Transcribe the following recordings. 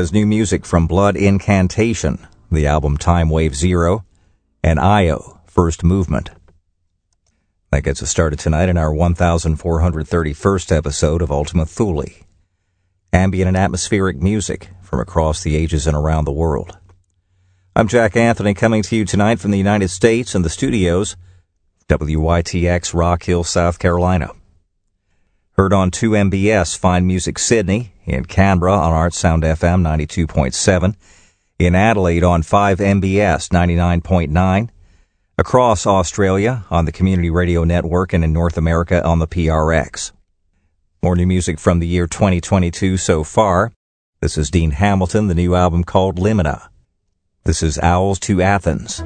Is new music from Blood Incantation, the album Time Wave Zero, and Io, First Movement. That gets us started tonight in our 1431st episode of Ultima Thule. Ambient and atmospheric music from across the ages and around the world. I'm Jack Anthony coming to you tonight from the United States and the studios, WYTX Rock Hill, South Carolina. Heard on 2MBS Fine Music Sydney, in Canberra on Artsound FM 92.7, in Adelaide on 5MBS 99.9, across Australia on the Community Radio Network and in North America on the PRX. More new music from the year 2022 so far. This is Dean Hamilton, the new album called Limina. This is Owls to Athens.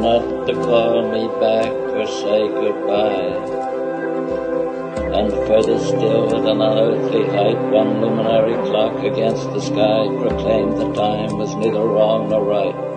Not to call me back or say goodbye. And further still, at an unearthly height, one luminary clock against the sky proclaimed the time was neither wrong nor right.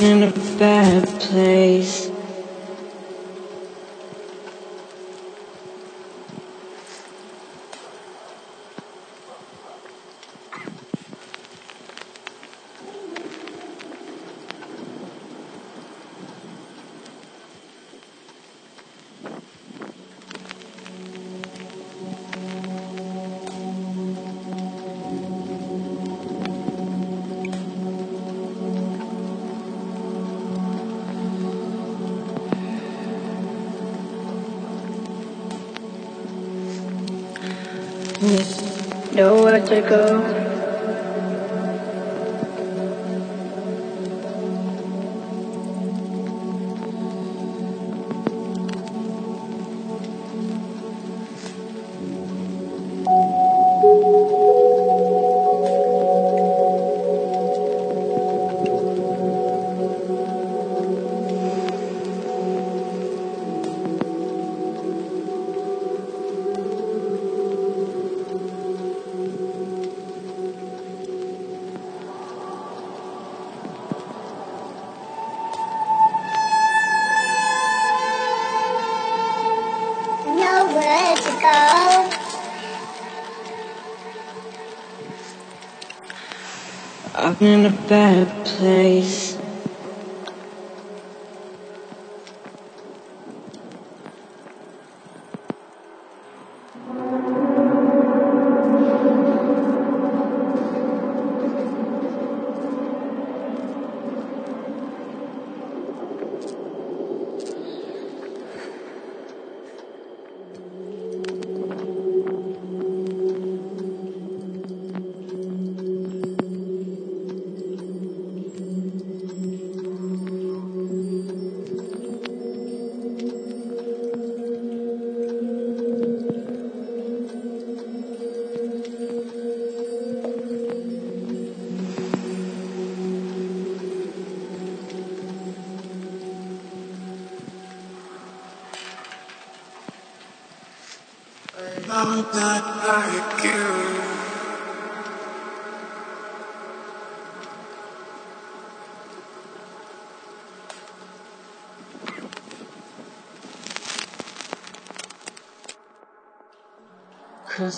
In a bad place. Nowhere in a bad place.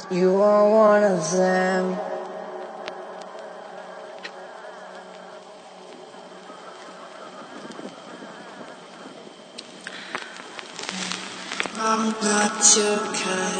You are one of them. I'm not your kind.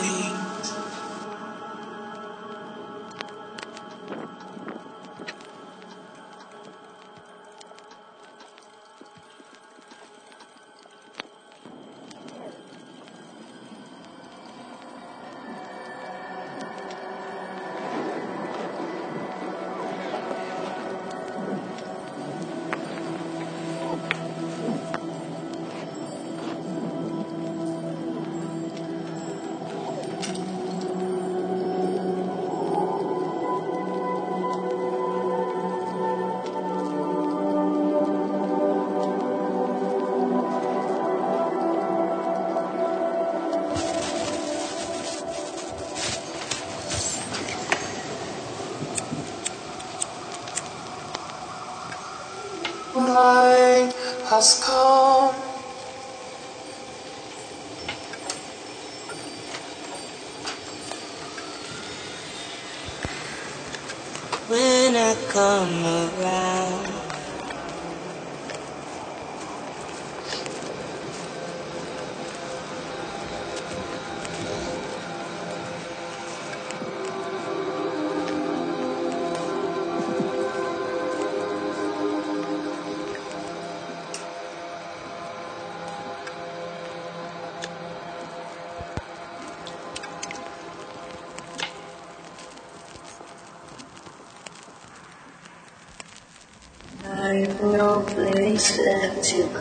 No place left uh, to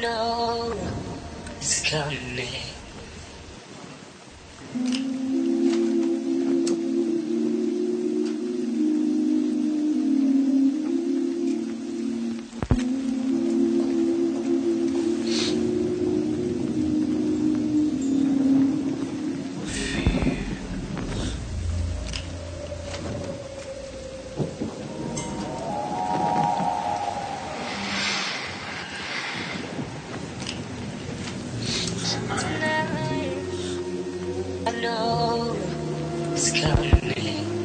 know it's coming. It's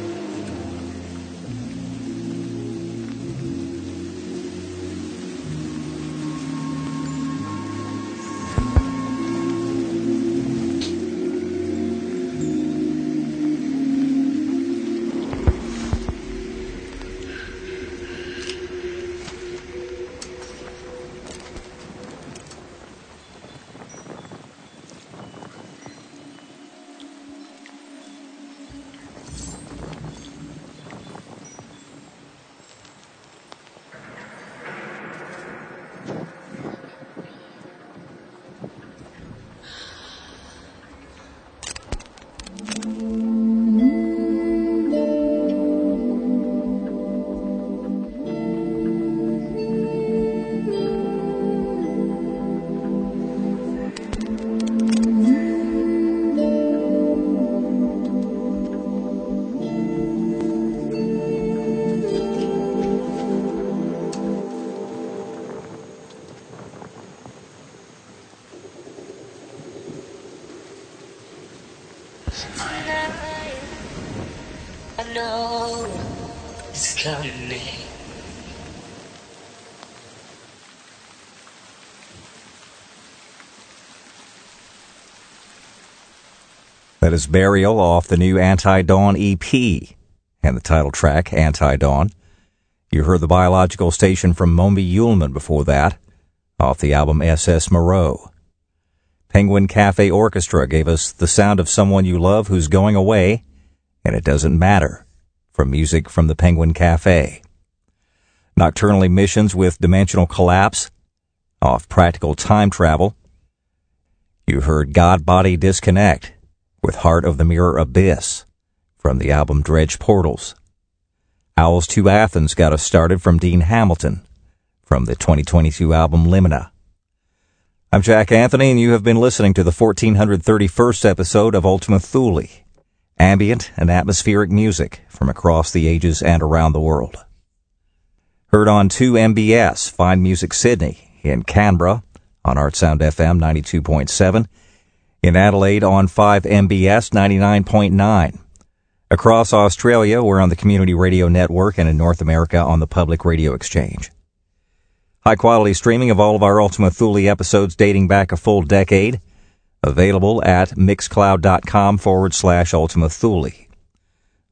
That is Burial off the new Antidawn EP and the title track, Antidawn. You heard the biological station from Mombi Ullman before that, off the album SS Moreau. Penguin Cafe Orchestra gave us The Sound of Someone You Love Who's Going Away, and It Doesn't Matter, from music from the Penguin Cafe. Nocturnal Emissions with Dimensional Collapse, off Practical Time Travel. You heard God Body Disconnect with Heart of the Mirror Abyss from the album Dredge Portals. Owls to Athens got us started from Dean Hamilton from the 2022 album Limina. I'm Jack Anthony and you have been listening to the 1431st episode of Ultima Thule, ambient and atmospheric music from across the ages and around the world. Heard on 2MBS, Fine Music Sydney, in Canberra on Artsound FM 92.7, in Adelaide on 5MBS 99.9. Across Australia, we're on the Community Radio Network and in North America on the Public Radio Exchange. High quality streaming of all of our Ultima Thule episodes dating back a full decade. Available at mixcloud.com forward slash Ultima Thule.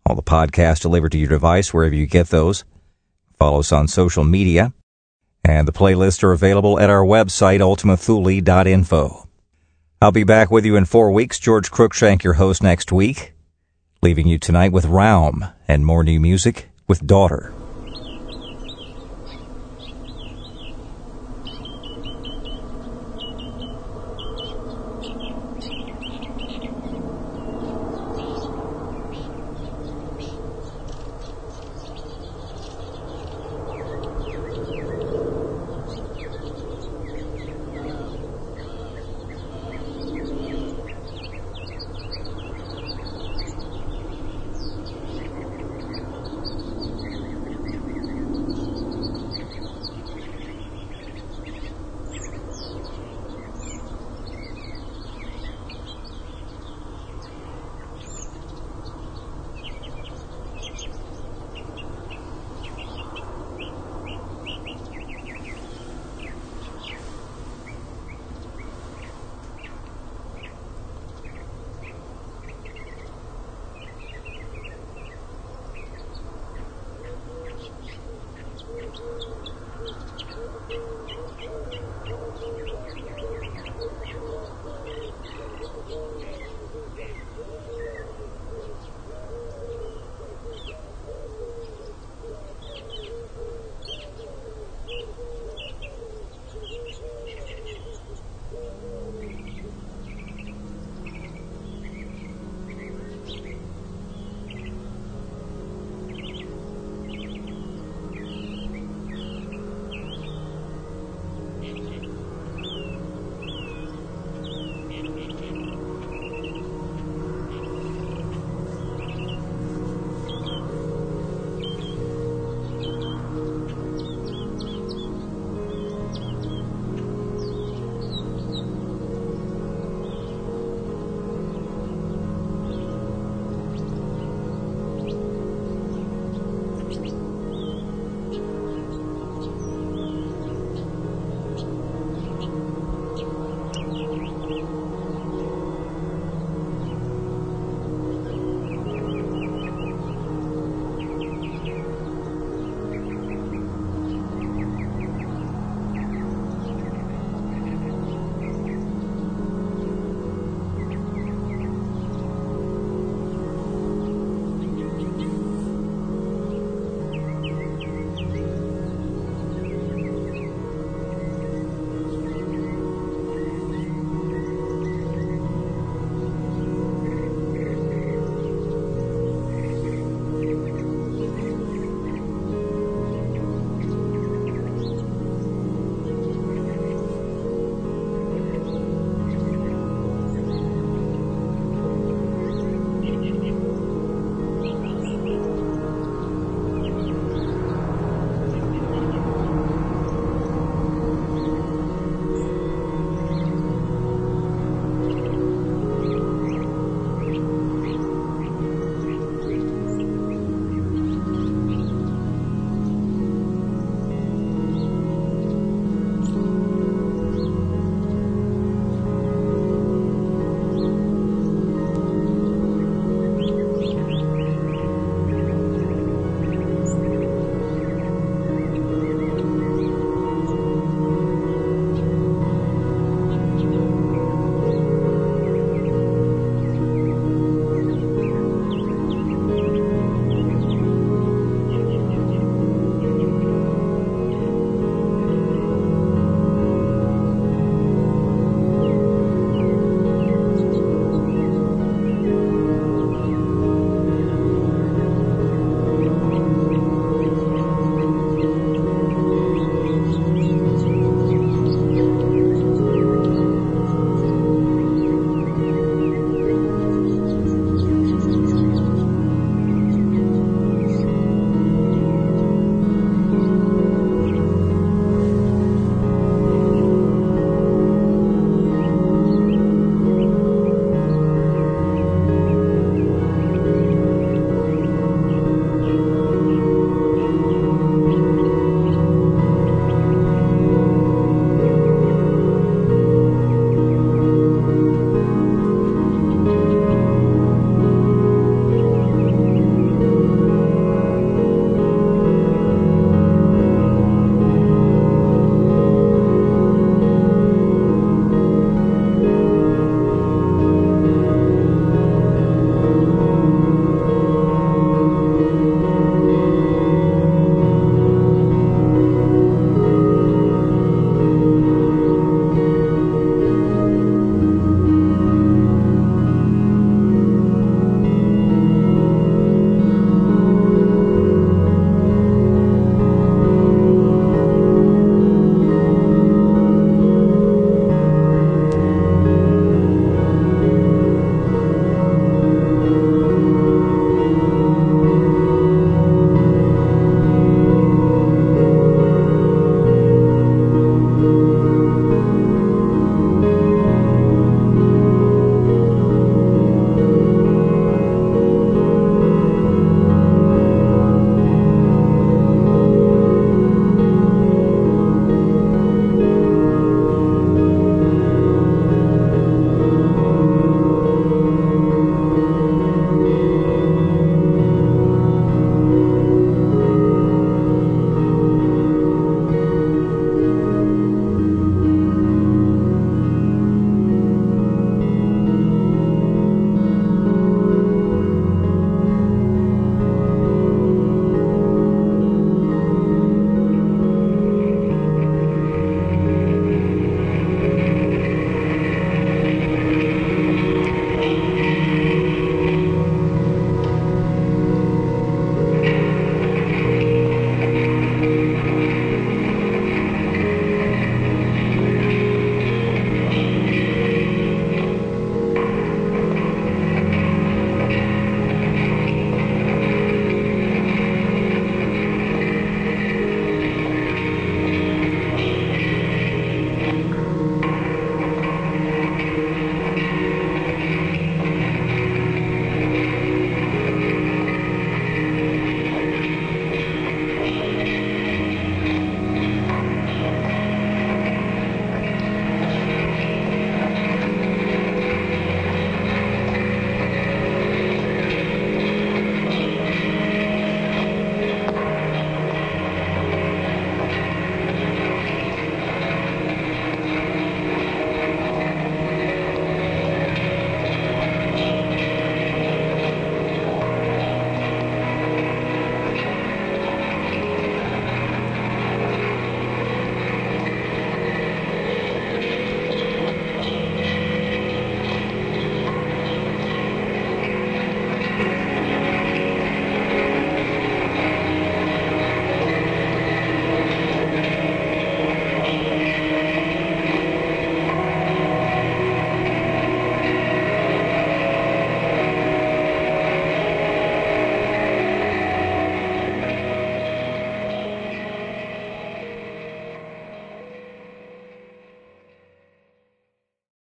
All the podcasts delivered to your device wherever you get those. Follow us on social media. And the playlists are available at our website, ultimathule.info. I'll be back with you in four weeks. George Cruikshank, your host next week. Leaving you tonight with Raum and more new music with Daughter.